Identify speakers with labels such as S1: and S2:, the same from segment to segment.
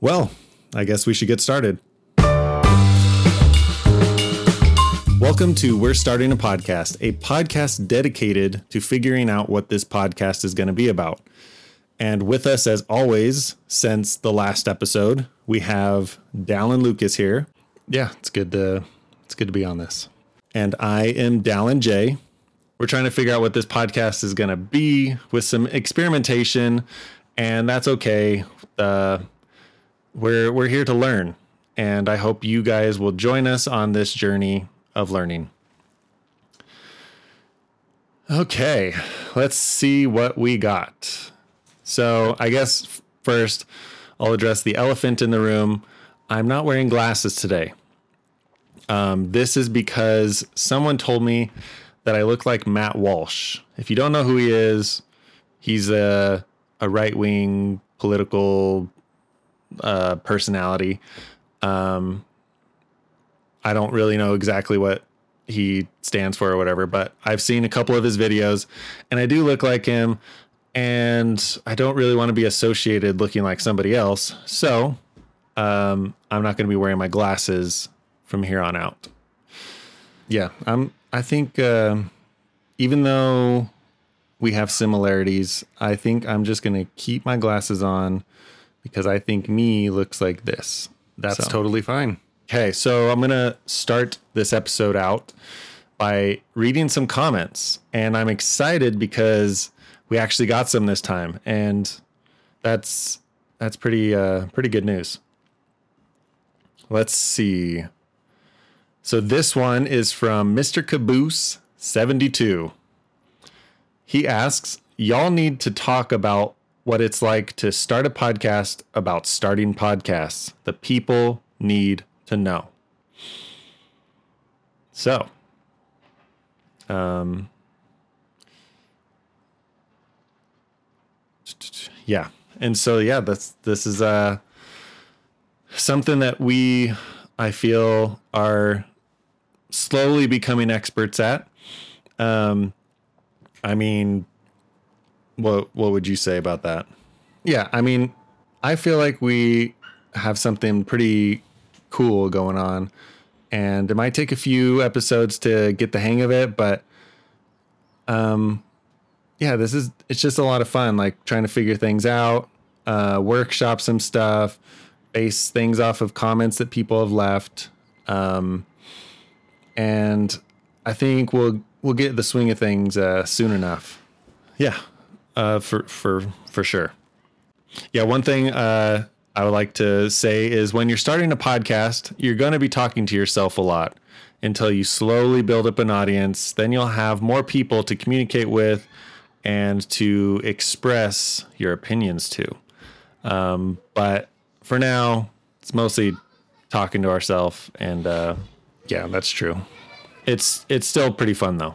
S1: Well, I guess we should get started. Welcome to We're Starting a Podcast, a podcast dedicated to figuring out what this podcast is going to be about. And with us, as always, since the last episode, we have Dallin Lucas here.
S2: Yeah, it's good to it's good to be on this.
S1: And I am Dallin J. We're trying to figure out what this podcast is going to be with some experimentation, and that's okay. Uh, we're we're here to learn, and I hope you guys will join us on this journey of learning. Okay, let's see what we got. So, I guess first I'll address the elephant in the room. I'm not wearing glasses today. Um, this is because someone told me that I look like Matt Walsh. If you don't know who he is, he's a a right wing political uh, personality. Um, I don't really know exactly what he stands for or whatever, but I've seen a couple of his videos, and I do look like him. And I don't really want to be associated looking like somebody else, so um, I'm not going to be wearing my glasses from here on out. Yeah, I'm. I think uh, even though we have similarities, I think I'm just going to keep my glasses on because I think me looks like this.
S2: That's
S1: So-
S2: totally fine.
S1: Okay, so I'm going to start this episode out by reading some comments. And I'm excited because we actually got some this time. And that's that's pretty uh pretty good news. Let's see. So this one is from Mr. Caboose 72. He asks, Y'all need to talk about what it's like to start a podcast about starting podcasts. The people need to know. So, um, yeah, and so yeah, that's this is uh something that we I feel are slowly becoming experts at. Um, I mean, what what would you say about that? Yeah, I mean, I feel like we have something pretty cool going on, and it might take a few episodes to get the hang of it, but um, yeah, this is it's just a lot of fun, like trying to figure things out, uh, workshop some stuff, base things off of comments that people have left, um, and I think we'll we'll get the swing of things uh, soon enough. Yeah, uh, for for for sure. Yeah, one thing uh, I would like to say is when you're starting a podcast, you're going to be talking to yourself a lot until you slowly build up an audience. Then you'll have more people to communicate with and to express your opinions to. Um, but for now, it's mostly talking to ourselves, and uh,
S2: Yeah, that's true.
S1: it's it's still pretty fun though.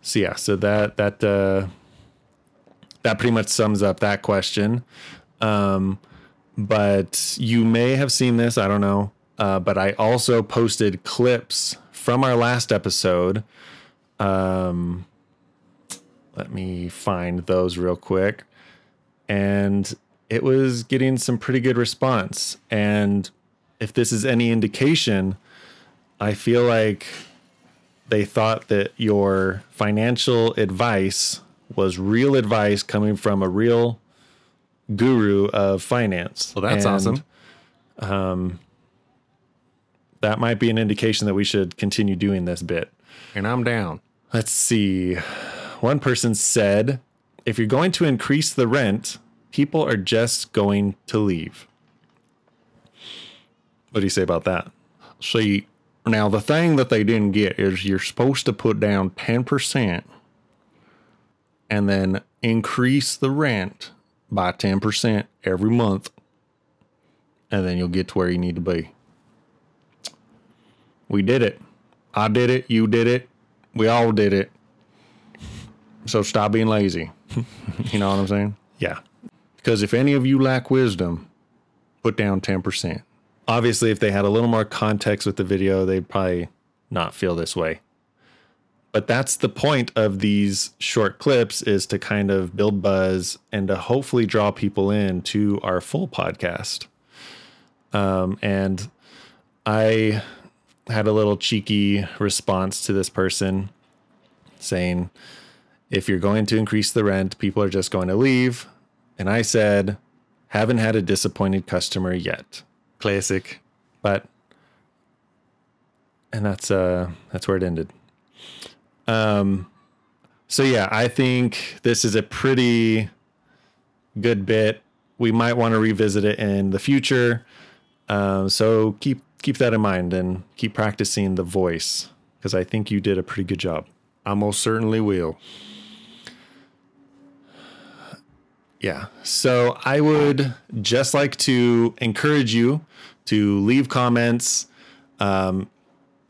S1: So yeah, so that that uh, that pretty much sums up that question. Um, but you may have seen this, I don't know. Uh, but I also posted clips from our last episode. Um, let me find those real quick. And it was getting some pretty good response. And if this is any indication, I feel like they thought that your financial advice was real advice coming from a real guru of finance.
S2: Well, that's
S1: And
S2: awesome.
S1: Um, that might be an indication that we should continue doing this bit.
S2: And I'm down.
S1: Let's see. One person said, if you're going to increase the rent, people are just going to leave. What do you say about that?
S2: See, now the thing that they didn't get is you're supposed to put down 10% and then increase the rent by 10% every month. And then you'll get to where you need to be. We did it. I did it. You did it. We all did it. So stop being lazy. you know what I'm saying?
S1: Yeah.
S2: Because if any of you lack wisdom, put down 10%.
S1: Obviously, if they had a little more context with the video, they'd probably not feel this way. But that's the point of these short clips is to kind of build buzz and to hopefully draw people in to our full podcast. Um, and I had a little cheeky response to this person saying, if you're going to increase the rent, people are just going to leave. And I said, haven't had a disappointed customer yet. Classic. But and that's uh that's where it ended. Um so yeah, I think this is a pretty good bit. We might want to revisit it in the future. Um, so keep keep that in mind and keep practicing the voice because I think you did a pretty good job.
S2: I most certainly will.
S1: Yeah. So I would just like to encourage you to leave comments, um,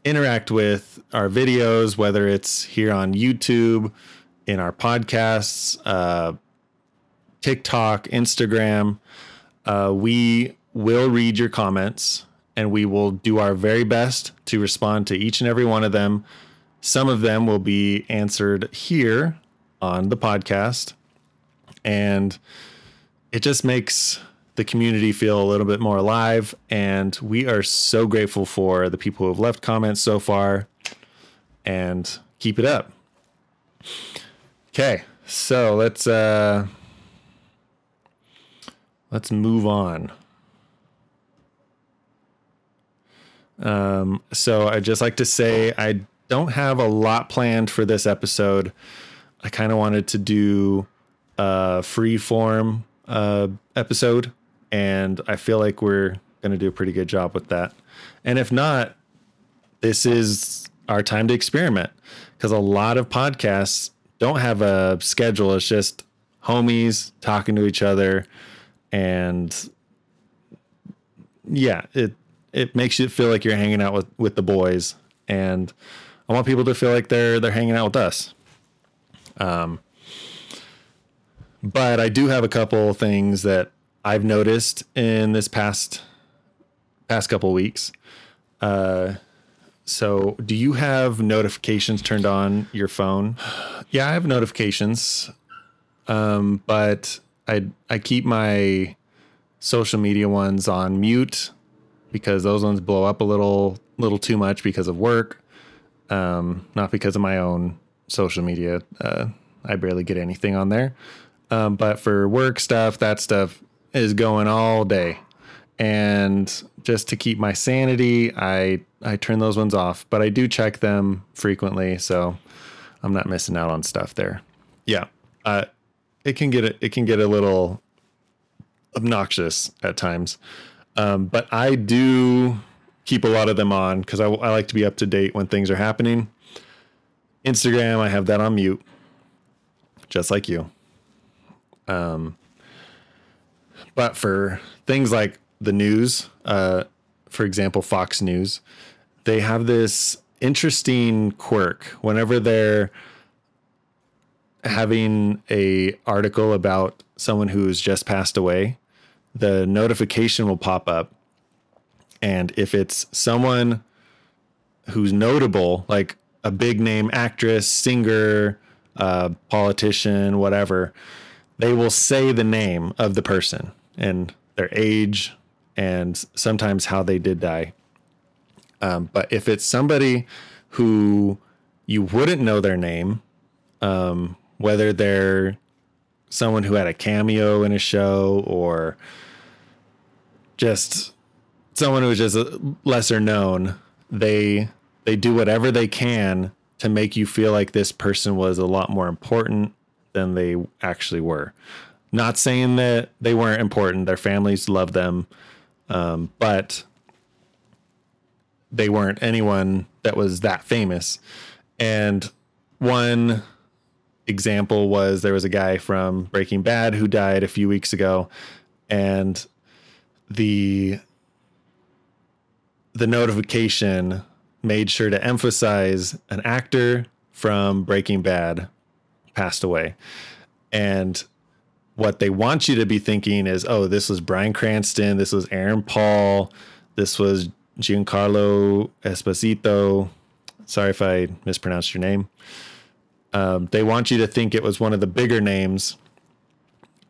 S1: interact with our videos, whether it's here on YouTube, in our podcasts, uh, TikTok, Instagram. Uh, we will read your comments and we will do our very best to respond to each and every one of them. Some of them will be answered here on the podcast. And it just makes the community feel a little bit more alive. And we are so grateful for the people who have left comments so far. And keep it up. Okay, so let's uh let's move on. Um, so I'd just like to say I don't have a lot planned for this episode. I kind of wanted to do a free form uh, episode, and I feel like we're going to do a pretty good job with that. And if not, this is our time to experiment because a lot of podcasts don't have a schedule. It's just homies talking to each other, and yeah, it it makes you feel like you're hanging out with with the boys, and I want people to feel like they're they're hanging out with us. Um, but I do have a couple things that I've noticed in this past past couple weeks. Uh, so, do you have notifications turned on your phone? Yeah, I have notifications, um, but I I keep my social media ones on mute because those ones blow up a little little too much because of work, um, not because of my own social media. Uh, I barely get anything on there. Um, but for work stuff, that stuff is going all day. And just to keep my sanity, I I turn those ones off, but I do check them frequently, so I'm not missing out on stuff there. Yeah, uh, it can get a, it can get a little obnoxious at times, um, but I do keep a lot of them on because I, I like to be up to date when things are happening. Instagram, I have that on mute, just like you. Um, but for things like the news, uh, for example, Fox News, they have this interesting quirk. Whenever they're having a article about someone who's just passed away the notification will pop up. And if it's someone who's notable like a big name actress singer uh, politician whatever they will say the name of the person and their age and sometimes how they did die. Um, but if it's somebody who you wouldn't know their name, um, whether they're someone who had a cameo in a show or just someone who's just lesser known, they they do whatever they can to make you feel like this person was a lot more important than they actually were. Not saying that they weren't important, their families loved them, um, but they weren't anyone that was that famous. And one example was there was a guy from Breaking Bad who died a few weeks ago, and the the notification made sure to emphasize an actor from Breaking Bad passed away. And what they want you to be thinking is, oh, this was Bryan Cranston, this was Aaron Paul, this was Giancarlo Esposito, Sorry if I mispronounced your name. Um, they want you to think it was one of the bigger names,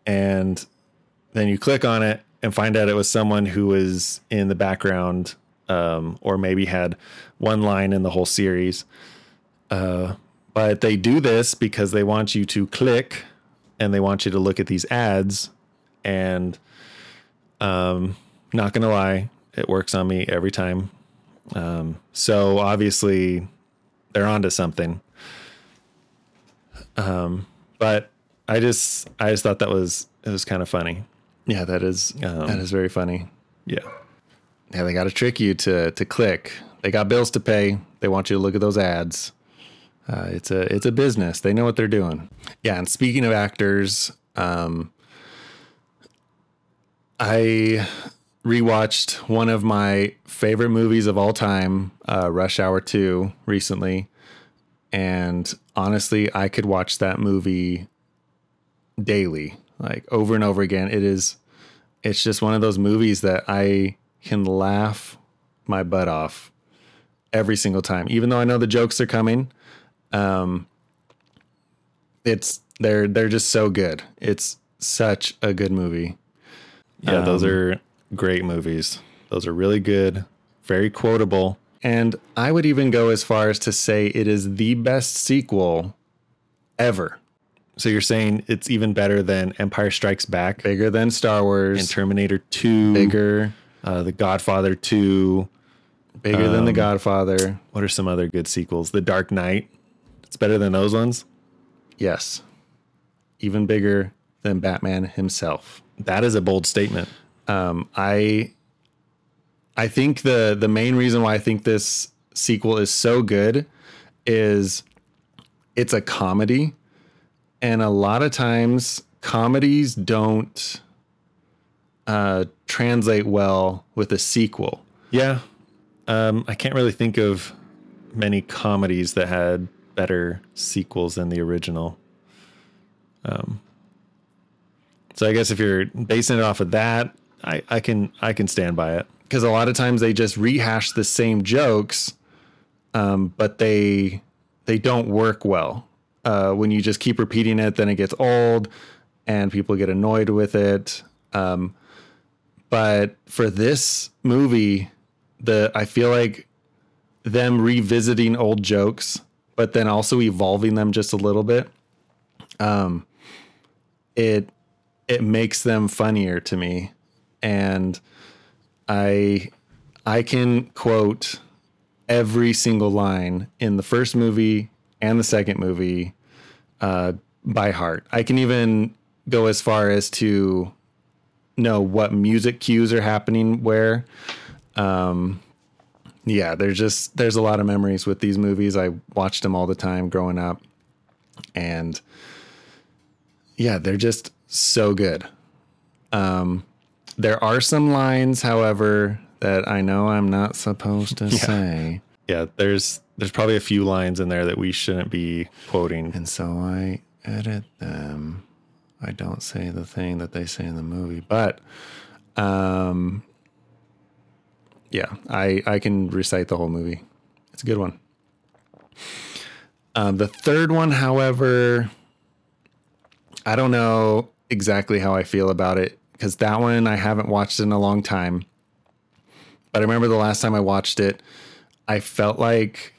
S1: and then you click on it and find out it was someone who was in the background, um, or maybe had one line in the whole series. Uh, but they do this because they want you to click and they want you to look at these ads and um not gonna lie it works on me every time um so obviously they're onto something um but i just i just thought that was it was kind of funny
S2: Yeah, that is
S1: Um,
S2: that is very funny.
S1: yeah
S2: Yeah, they got to trick you to to click. They got bills to pay. They want you to look at those ads. Uh, it's a it's a business. They know what they're doing. Yeah, and speaking of actors, um, I rewatched one of my favorite movies of all time, uh, Rush Hour Two, recently, and honestly, I could watch that movie daily, like over and over again. It is, it's just one of those movies that I can laugh my butt off every single time, even though I know the jokes are coming. Um, it's they're they're just so good. It's such a good movie.
S1: yeah those
S2: Um,
S1: are great movies those are really good very quotable
S2: And I would even go as far as to say it is the best sequel ever.
S1: so you're saying it's even better than empire strikes back
S2: Bigger than Star Wars,
S1: and terminator 2
S2: bigger,
S1: uh, the godfather 2
S2: bigger than The
S1: Um,
S2: Godfather.
S1: What are some other good sequels? The Dark Knight. It's better than those ones.
S2: Yes. Even bigger than Batman himself.
S1: That is a bold statement.
S2: Um, I I think the the main reason why I think this sequel is so good is it's a comedy, and a lot of times comedies don't uh, translate well with a sequel.
S1: Yeah. Um, I can't really think of many comedies that had better sequels than the original. Um, so I guess if you're basing it off of that, I, I can I can stand by it.
S2: because a lot of times they just rehash the same jokes, um, but they they don't work well. Uh, when you just keep repeating it, then it gets old, and people get annoyed with it. Um, but for this movie, the I feel like them revisiting old jokes, but then also evolving them just a little bit. Um, it it makes them funnier to me, and I I can quote every single line in the first movie and the second movie uh, by heart. I can even go as far as to know what music cues are happening where. Um, yeah, there's just there's a lot of memories with these movies. I watched them all the time growing up, and yeah, they're just so good. Um, there are some lines, however, that I know I'm not supposed to say.
S1: Yeah, there's there's probably a few lines in there that we shouldn't be quoting.
S2: And so I edit them. I don't say the thing that they say in the movie, but um yeah, I I can recite the whole movie. It's a good one. Um, the third one, however, I don't know exactly how I feel about it because that one I haven't watched in a long time. But I remember the last time I watched it, I felt like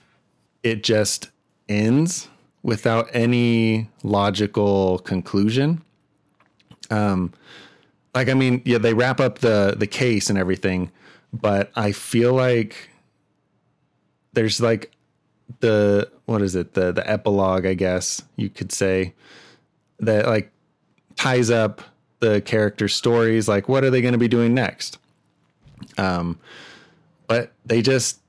S2: it just ends without any logical conclusion. Um, like I mean, yeah, they wrap up the the case and everything, but I feel like there's like the what is it the the epilogue, I guess you could say that like ties up the character stories. Like, what are they going to be doing next? Um, but they just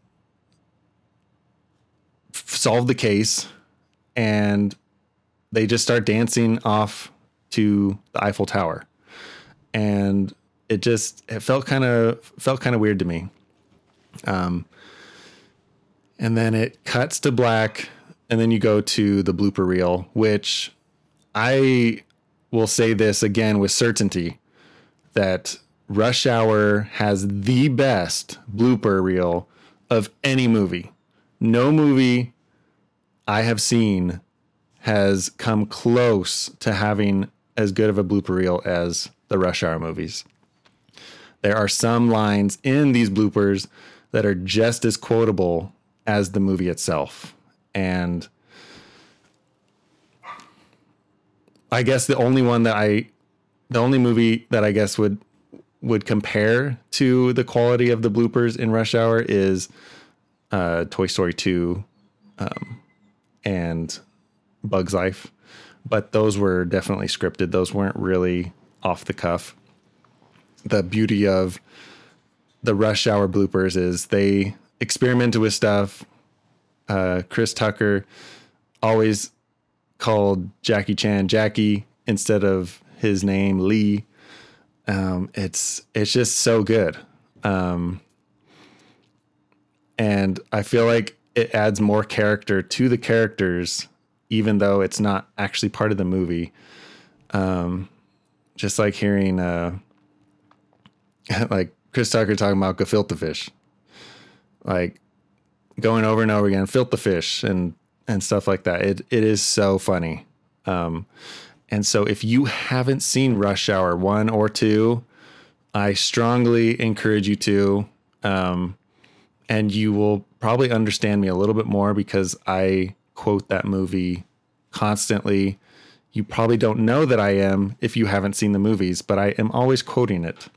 S2: solve the case and they just start dancing off to the Eiffel Tower. And it just it felt kind of felt kind of weird to me. Um and then it cuts to black and then you go to the blooper reel which I will say this again with certainty that Rush Hour has the best blooper reel of any movie. no movie I have seen has come close to having as good of a blooper reel as the Rush Hour movies. There are some lines in these bloopers that are just as quotable as the movie itself. And I guess the only one that I the only movie that I guess would would compare to the quality of the bloopers in Rush Hour is uh, Toy Story 2 um, and Bug's Life. But those were definitely scripted. Those weren't really off the cuff. The beauty of the Rush Hour bloopers is they experimented with stuff. Uh, Chris Tucker always called Jackie Chan Jackie instead of his name Lee um, it's it's just so good. Um, and I feel like it adds more character to the characters, even though it's not actually part of the movie. Um, just like hearing uh, like Chris Tucker talking about gefilte fish, like going over and over again, filter fish and and stuff like that. It it is so funny. Um, and so if you haven't seen Rush Hour 1 or 2, I strongly encourage you to. Um, and you will probably understand me a little bit more because I quote that movie constantly. You probably don't know that I am if you haven't seen the movies, but I am always quoting it.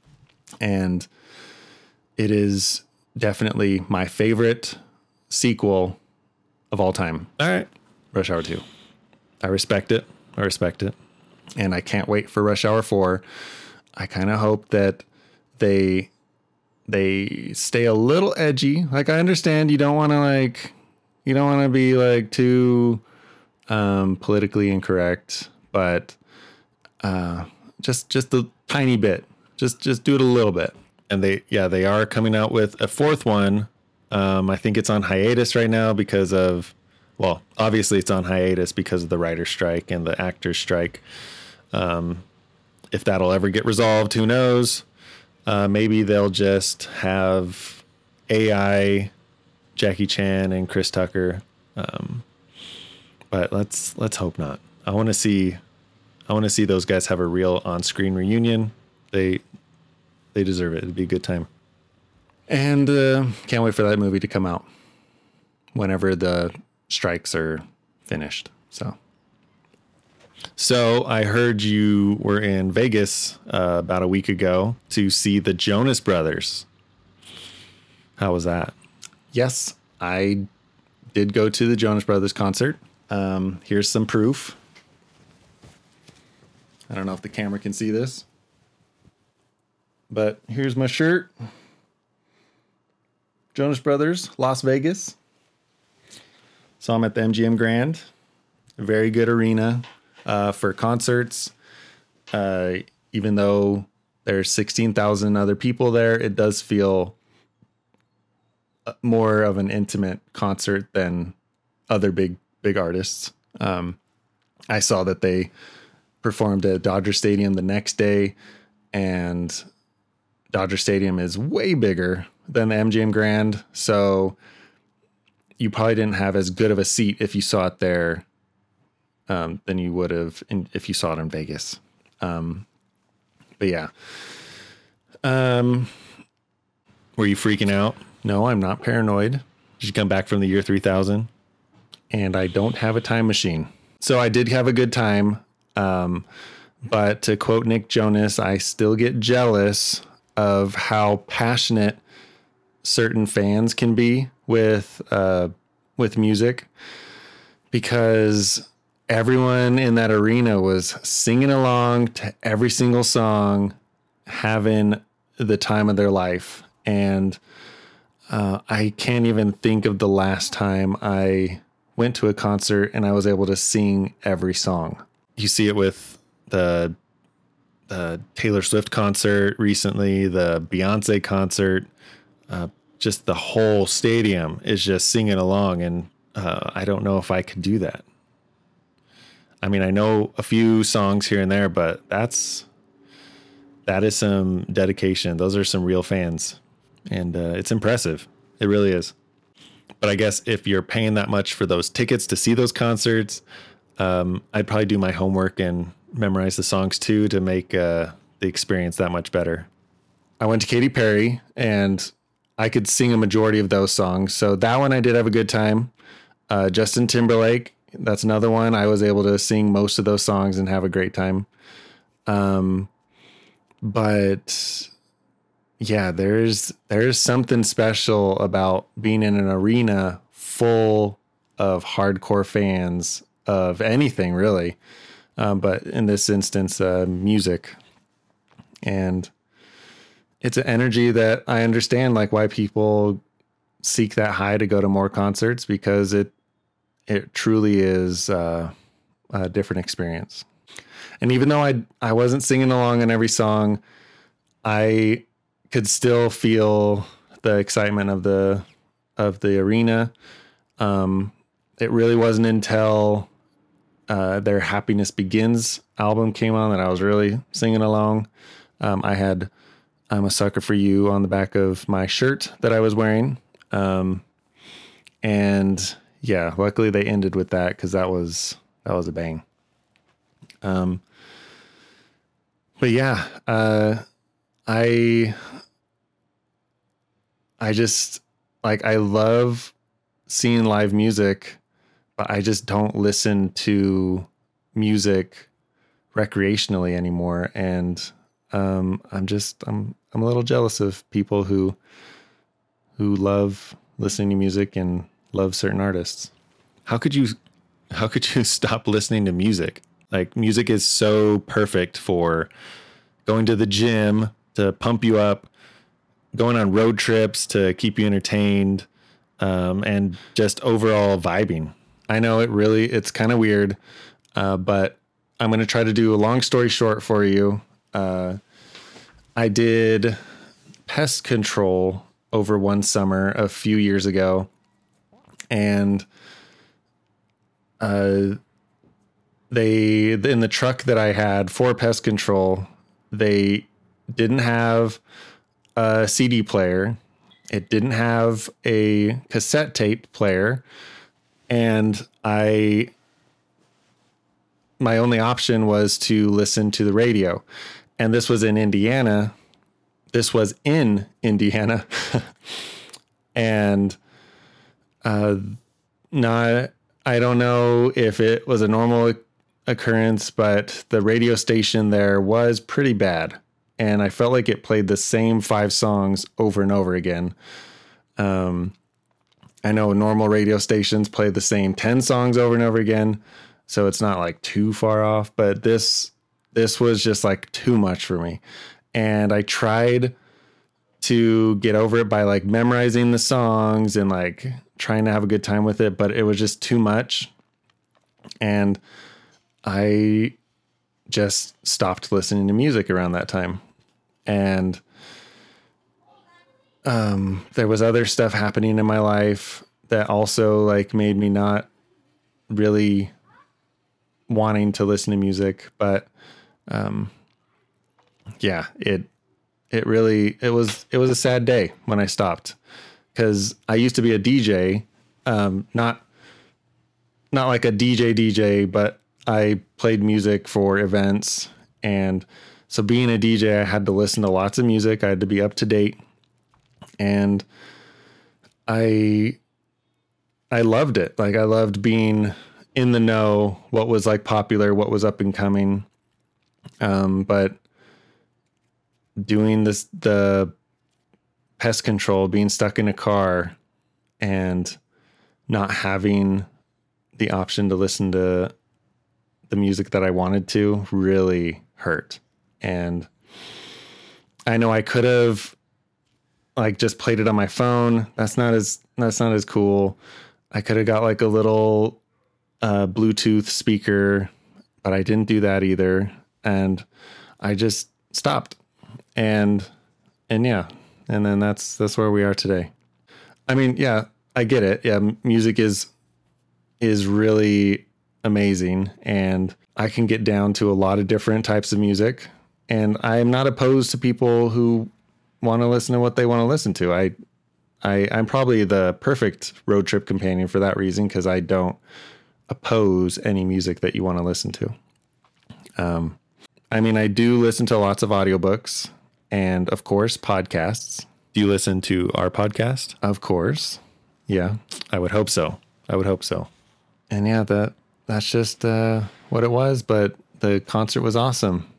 S2: And it is definitely my favorite sequel of all time.
S1: All right.
S2: Rush Hour 2.
S1: I respect it. I respect it.
S2: And I can't wait for Rush Hour 4. I kind of hope that they they stay a little edgy. Like I understand you don't want to like you don't want to be like too um politically incorrect, but uh just just a tiny bit. Just just do it a little bit.
S1: And they yeah, they are coming out with a fourth one. Um I think it's on hiatus right now because of well, obviously it's on hiatus because of the writer's strike and the actors strike. Um, if that'll ever get resolved, who knows? Uh, maybe they'll just have AI Jackie Chan and Chris Tucker. Um, but let's let's hope not. I want to see I want to see those guys have a real on-screen reunion. They they deserve it. It'd be a good time.
S2: And uh, can't wait for that movie to come out whenever the strikes are finished. So,
S1: so I heard you were in Vegas uh, about a week ago to see the Jonas Brothers. How was that?
S2: Yes, I did go to the Jonas Brothers concert. Um, here's some proof. I don't know if the camera can see this, but here's my shirt. Jonas Brothers, Las Vegas. Saw him at the MGM Grand. A very good arena uh, for concerts. Uh, even though there's 16,000 other people there, it does feel uh, more of an intimate concert than other big big artists. Um, I saw that they performed at Dodger Stadium the next day, and Dodger Stadium is way bigger than the MGM Grand, so you probably didn't have as good of a seat if you saw it there um, than you would have in, if you saw it in Vegas. Um, but yeah. Um,
S1: Were you freaking out?
S2: No, I'm not paranoid.
S1: Did you come back from the year 3000?
S2: And I don't have a time machine. So I did have a good time. Um, but to quote Nick Jonas, I still get jealous of how passionate certain fans can be with uh, with music because everyone in that arena was singing along to every single song, having the time of their life, and uh, I can't even think of the last time I went to a concert and I was able to sing every song.
S1: You see it with the the Taylor Swift concert recently, the Beyonce concert. Uh, just the whole stadium is just singing along, and uh, I don't know if I could do that. I mean, I know a few songs here and there, but that's that is some dedication. Those are some real fans, and uh, it's impressive. It really is.
S2: but I guess if you're paying that much for those tickets to see those concerts, um, I'd probably do my homework and memorize the songs too to make uh, the experience that much better. I went to Katy Perry and I could sing a majority of those songs. So that one I did have a good time. Uh, Justin Timberlake, that's another one. I was able to sing most of those songs and have a great time. Um, but yeah, there's there's something special about being in an arena full of hardcore fans of anything really, um, but in this instance, uh, music, and it's an energy that I understand, like why people seek that high to go to more concerts because it it truly is uh, a different experience. And even though I I wasn't singing along on every song, I could still feel the excitement of the of the arena. Um, it really wasn't until uh, their "Happiness Begins" album came on that I was really singing along. Um, I had "I'm a Sucker for You" on the back of my shirt that I was wearing, um, and yeah, luckily they ended with that because that was that was a bang. Um, but yeah, uh, I I just like I love seeing live music, but I just don't listen to music recreationally anymore and um, I'm just I'm I'm a little jealous of people who who love listening to music and love certain artists. How could you how could you stop listening to music? Like music is so perfect for going to the gym to pump you up, going on road trips to keep you entertained, um, and just overall vibing. I know it really it's kind of weird, uh, but I'm going to try to do a long story short for you. Uh, I did pest control over one summer a few years ago, and uh, they in the truck that I had for pest control, they didn't have a CD player. It didn't have a cassette tape player, and I my only option was to listen to the radio. And this was in Indiana. This was in Indiana. and uh not I don't know if it was a normal occurrence, but the radio station there was pretty bad. And I felt like it played the same five songs over and over again. Um, I know normal radio stations play the same 10 songs over and over again. So it's not like too far off, but this this was just like too much for me. And I tried to get over it by like memorizing the songs and like trying to have a good time with it, but it was just too much. And I just stopped listening to music around that time. And um, there was other stuff happening in my life that also like made me not really wanting to listen to music, but um, yeah, it it really it was it was a sad day when I stopped because I used to be a DJ, um, not not like a DJ DJ, but I played music for events, and so being a DJ, I had to listen to lots of music. I had to be up to date, and I I loved it. Like I loved being in the know, what was like popular, what was up and coming. Um, but doing this the pest control, being stuck in a car and not having the option to listen to the music that I wanted to really hurt. And I know I could have like just played it on my phone. That's not as that's not as cool. I could have got like a little uh, Bluetooth speaker, but I didn't do that either. And I just stopped. And and yeah, and then that's that's where we are today. I mean, yeah, I get it. Yeah, music is is really amazing and I can get down to a lot of different types of music and I am not opposed to people who want to listen to what they want to listen to. I I, I'm probably the perfect road trip companion for that reason because I don't oppose any music that you want to listen to. Um, I mean, I do listen to lots of audiobooks and, of course, podcasts.
S1: Do you listen to our podcast?
S2: Of course. Yeah.
S1: I would hope so. I would hope so.
S2: And yeah, that that's just uh, what it was. But the concert was awesome,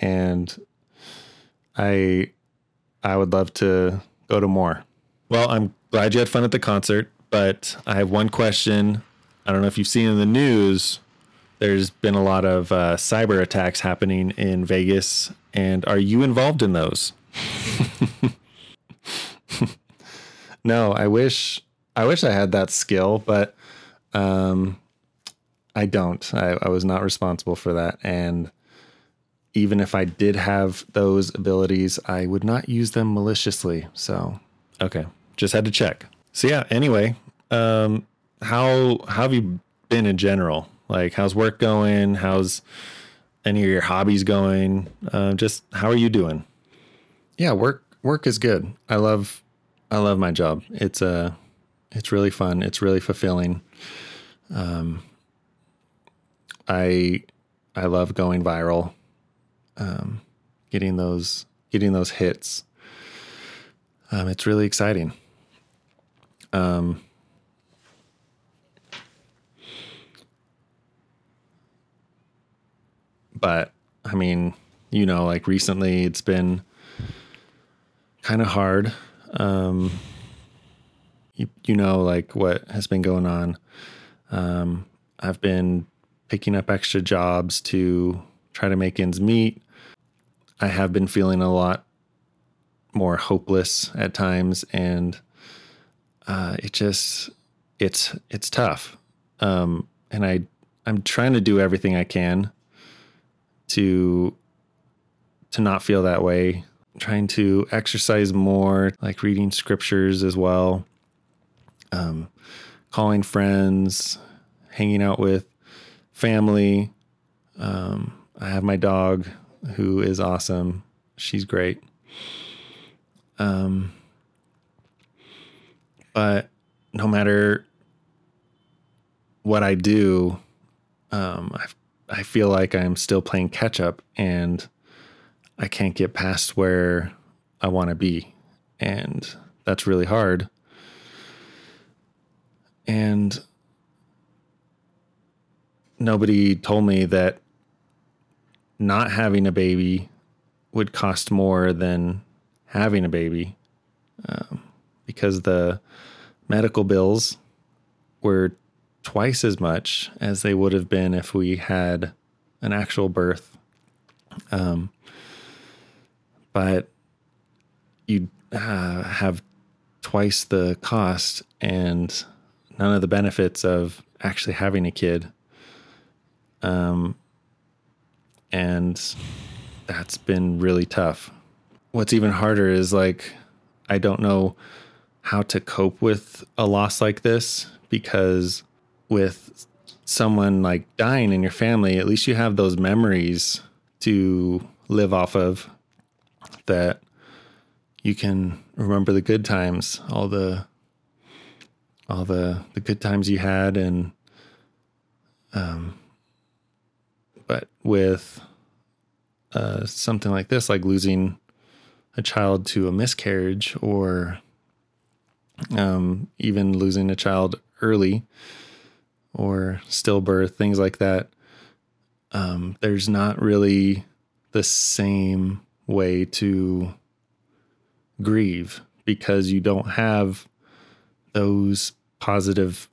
S2: and I I would love to go to more.
S1: Well, I'm glad you had fun at the concert, but I have one question. I don't know if you've seen in the news. There's been a lot of uh, cyber attacks happening in Vegas, and are you involved in those?
S2: no, I wish I wish I had that skill, but um, I don't. I, I was not responsible for that, and even if I did have those abilities, I would not use them maliciously. So,
S1: okay, just had to check. So yeah. Anyway, um, how how have you been in general? Like, how's work going? How's any of your hobbies going? Uh, just how are you doing?
S2: Yeah, work work is good. I love I love my job. It's uh it's really fun. It's really fulfilling. Um, I I love going viral. Um, getting those getting those hits. Um, it's really exciting. Um, but I mean, you know, like recently it's been kind of hard. Um, you, you know, like what has been going on. Um, I've been picking up extra jobs to try to make ends meet. I have been feeling a lot more hopeless at times, and uh, it just it's it's tough. Um, and I I'm trying to do everything I can to to not feel that way. I'm trying to exercise more, like reading scriptures as well. Um, calling friends, hanging out with family. Um, I have my dog who is awesome. She's great. Um, but no matter what I do, um, I I feel like I'm still playing catch up and I can't get past where I want to be. And that's really hard. And nobody told me that not having a baby would cost more than having a baby um, because the medical bills were twice as much as they would have been if we had an actual birth. Um, but you uh, have twice the cost and none of the benefits of actually having a kid. Um, and that's been really tough. What's even harder is like, I don't know how to cope with a loss like this because with someone like dying in your family, at least you have those memories to live off of that you can remember the good times, all the all the the good times you had and um but with uh something like this like losing a child to a miscarriage or um even losing a child early or stillbirth, things like that, um, there's not really the same way to grieve because you don't have those positive,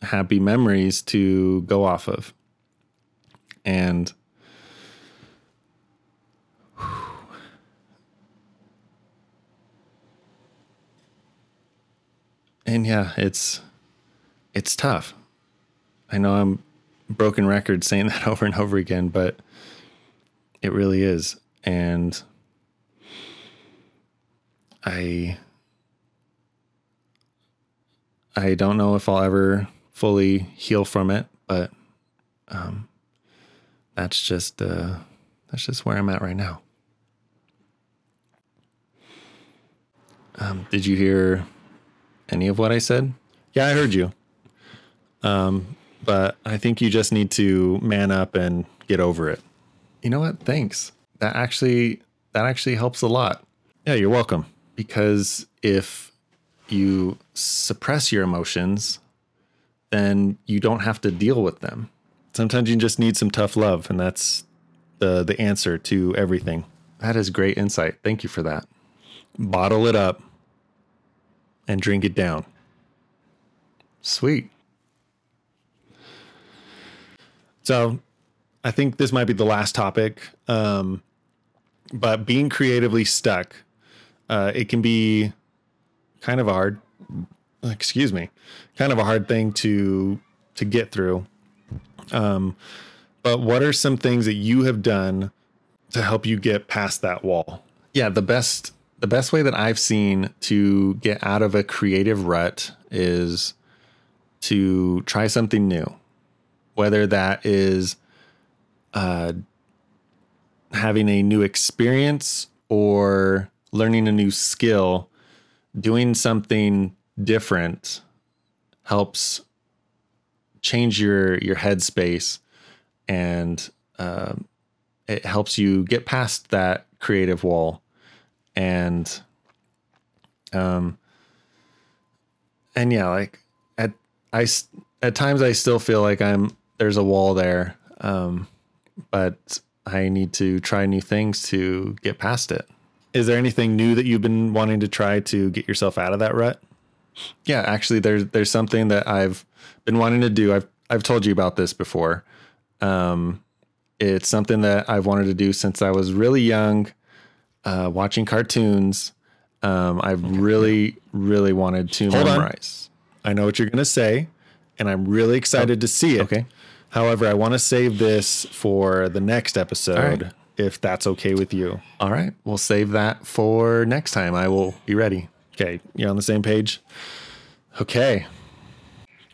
S2: happy memories to go off of. And and yeah, it's it's tough. I know I'm broken record saying that over and over again, but it really is. And I I don't know if I'll ever fully heal from it, but um, that's just uh, that's just where I'm at right now. Um, did you hear any of what I said?
S1: Yeah, I heard you. Um, but I think you just need to man up and get over it.
S2: You know what? Thanks. That actually that actually helps a lot
S1: Yeah, you're welcome.
S2: because if you suppress your emotions, then you don't have to deal with them.
S1: Sometimes you just need some tough love, and that's the the answer to everything.
S2: That is great insight. Thank you for that.
S1: Bottle it up and drink it down.
S2: Sweet.
S1: So I think this might be the last topic. Um, but being creatively stuck, uh, it can be kind of hard. Excuse me, kind of a hard thing to to get through. Um, but what are some things that you have done to help you get past that wall?
S2: Yeah, the best the best way that I've seen to get out of a creative rut is to try something new. Whether that is uh, having a new experience or learning a new skill, doing something different helps change your your headspace and um, it helps you get past that creative wall and um and yeah like at i at times i still feel like i'm there's a wall there um but i need to try new things to get past it
S1: Is there anything new that you've been wanting to try to get yourself out of that rut?
S2: Yeah actually there's there's something that i've been wanting to do i've i've told you about this before um it's something that i've wanted to do since i was really young uh watching cartoons um i've really really wanted to
S1: Hold on.
S2: memorize
S1: I know what you're going to say, and I'm really excited to see it.
S2: okay.
S1: However, I want to save this for the next episode,
S2: right.
S1: if that's okay with you.
S2: all right we'll save that for next time i will be ready
S1: Okay, you're on the same page? Okay.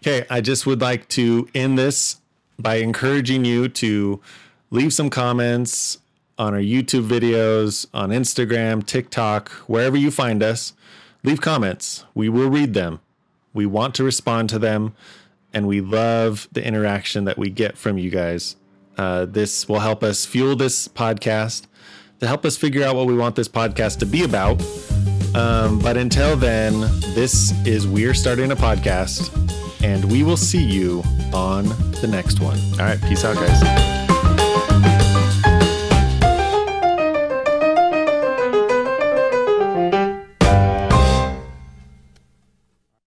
S1: Okay, I just would like to end this by encouraging you to leave some comments on our YouTube videos, on Instagram, TikTok, wherever you find us. Leave comments. We will read them. We want to respond to them, and we love the interaction that we get from you guys. Uh, this will help us fuel this podcast to help us figure out what we want this podcast to be about. Um, but until then, this is We're Starting a Podcast, and we will see you on the next one.
S2: all right peace out guys